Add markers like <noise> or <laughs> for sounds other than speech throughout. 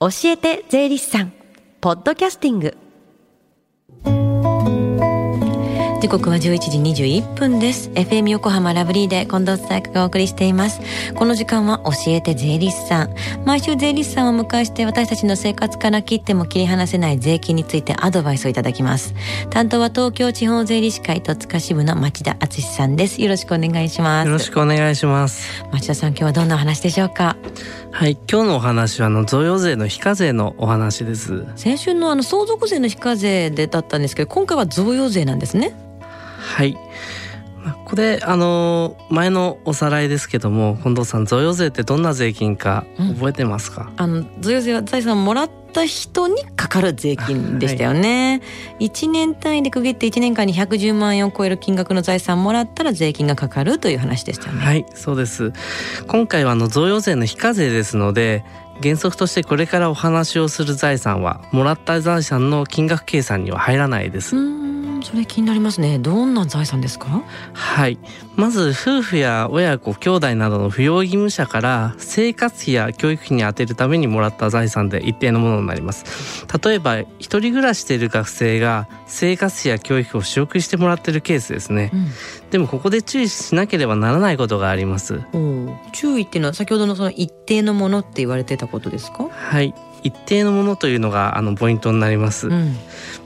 教えて税理士さん。ポッドキャスティング。時刻は11時21分です。FM 横浜ラブリーで近藤紗友がお送りしています。この時間は教えて税理士さん。毎週税理士さんをお迎えして私たちの生活から切っても切り離せない税金についてアドバイスをいただきます。担当は東京地方税理士会戸塚支部の町田敦さんです。よろしくお願いします。よろしくお願いします。町田さん今日はどんなお話でしょうか？はい今日のお話はあの贈与税の非課税のお話です。先週のあの相続税の非課税でだったんですけど今回は贈与税なんですねはい。これあの前のおさらいですけども近藤さん贈与税ってどんな税金か覚えてますか、うん、あの贈与税は財産をもらった人にかかる税金でしたよね、はい、1年単位で区切って1年間に110万円を超える金額の財産もらったら税金がかかるという話でしたよね。はいそうです。今回はあの贈与税の非課税ですので原則としてこれからお話をする財産はもらった財産の金額計算には入らないですそれ気になりますね。どんな財産ですか？はい。まず夫婦や親子兄弟などの扶養義務者から生活費や教育費に充てるためにもらった財産で一定のものになります。例えば一人暮らししている学生が生活費や教育費を仕送りしてもらっているケースですね、うん、でもここで注意しなければならないことがあります。注意っていうのは先ほどのその一定のものって言われてたことですか？はい一定のものというのがあのポイントになります、うん、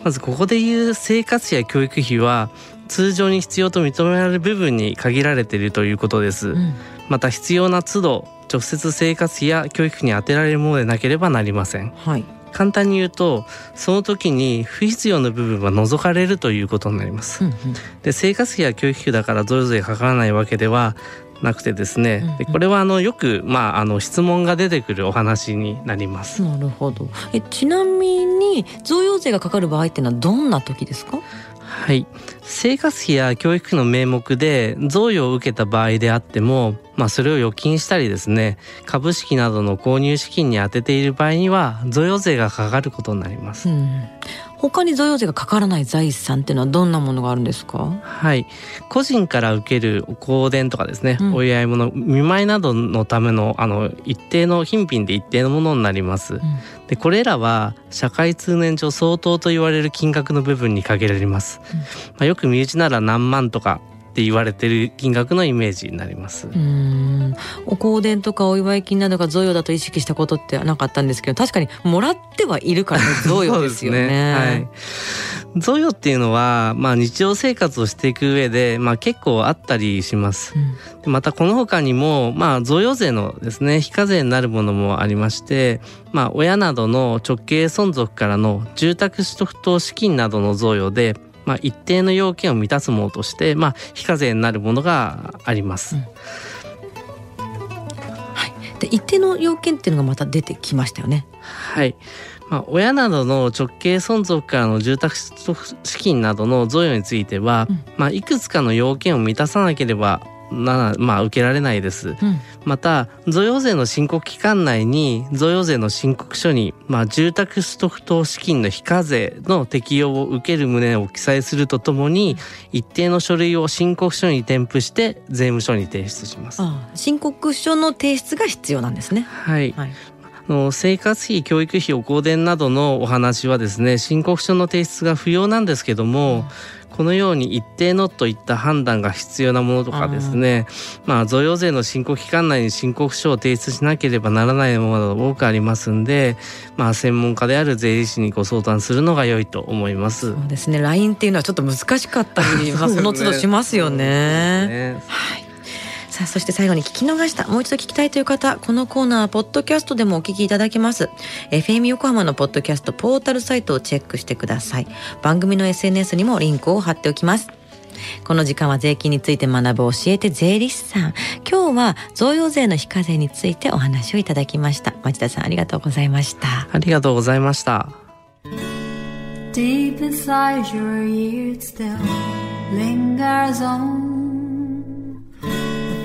まずここでいう生活費や教育費は通常に必要と認められる部分に限られているということです、うん、また必要な都度直接生活費や教育費に充てられるものでなければなりません、はい、簡単に言うとその時に不必要な部分は除かれるということになります、うんうん、で生活費や教育費だから贈与税かからないわけではなくてですね、でこれはあのよくまああの質問が出てくるお話になります。なるほど。えちなみに贈与税がかかる場合っていうのはどんな時ですか？はい生活費や教育費の名目で贈与を受けた場合であっても、まあ、それを預金したりですね株式などの購入資金に充てている場合には贈与税がかかることになります、うん、他に贈与税がかからない財産っていうのはどんなものがあるんですか？はい。個人から受ける香典とかですね、うん、お祝い物見舞いなどのためのあの一定の品品で一定のものになります、うん、でこれらは社会通念上相当と言われる金額の部分に限られます、うん、まあ、よく身内なら何万とかって言われてる金額のイメージになります。うん。お香典とかお祝い金などが贈与だと意識したことってなかったんですけど確かにもらってはいるから <laughs> 贈与ですよね。ね、はい。贈与っていうのは、まあ、日常生活をしていく上で、まあ、結構あったりします。うん、またこの他にも、まあ、贈与税のですね非課税になるものもありまして、まあ、親などの直系存続からの住宅取得等資金などの贈与でまあ、一定の要件を満たすものとして、まあ、非課税になるものがあります。うん、はい、で一定の要件っていうのがまた出てきましたよね。はい。まあ、親などの直系存続からの住宅資金などの贈与については、うん、まあ、いくつかの要件を満たさなければなまあ受けられないです、うん、また贈与税の申告期間内に贈与税の申告書に、まあ、住宅取得等資金の非課税の適用を受ける旨を記載するとともに一定の書類を申告書に添付して税務署に提出します。申告書の提出が必要なんですね。はい、はい。の生活費教育費お香典などのお話はですね申告書の提出が不要なんですけども、うんこのように一定のといった判断が必要なものとかですね、まあ、贈与税の申告期間内に申告書を提出しなければならないものが多くありますんで、まあ、専門家である税理士にご相談するのが良いと思います。そうですね。LINE っていうのはちょっと難しかったり、まあ、<laughs> その都度しますよね。ね。はいさあそして最後に聞き逃したもう一度聞きたいという方このコーナーはポッドキャストでもお聞きいただけます。FM 横浜のポッドキャストポータルサイトをチェックしてください。番組の SNS にもリンクを貼っておきます。この時間は税金について学ぶ教えて税理士さん。今日は贈与税の非課税についてお話をいただきました。町田さんありがとうございました。ありがとうございました。Deep inside your ears still lingers on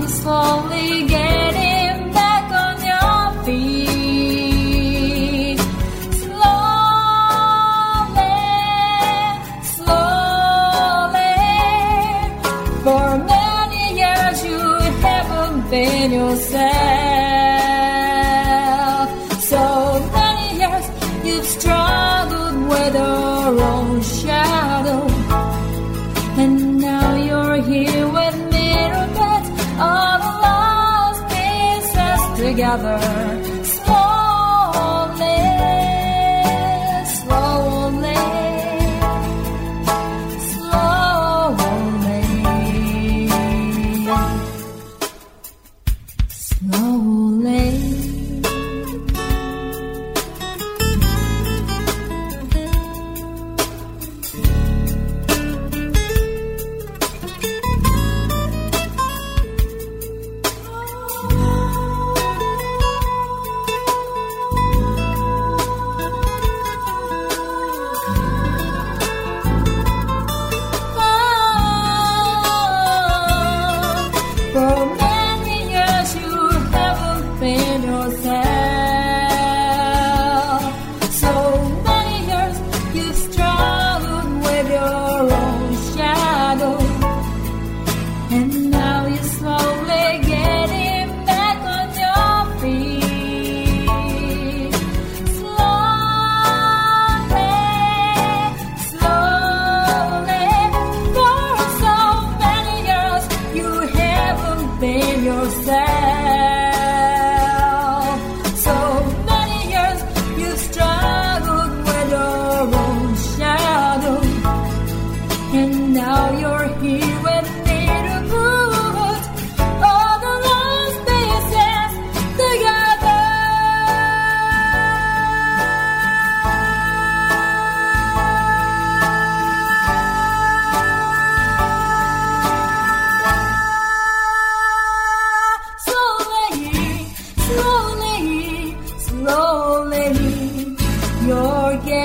You're slowly getting back on your feet. Slowly, slowly. For many years you haven't been yourself. So many years you've struggled with your own shadow. And now you're here together.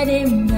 let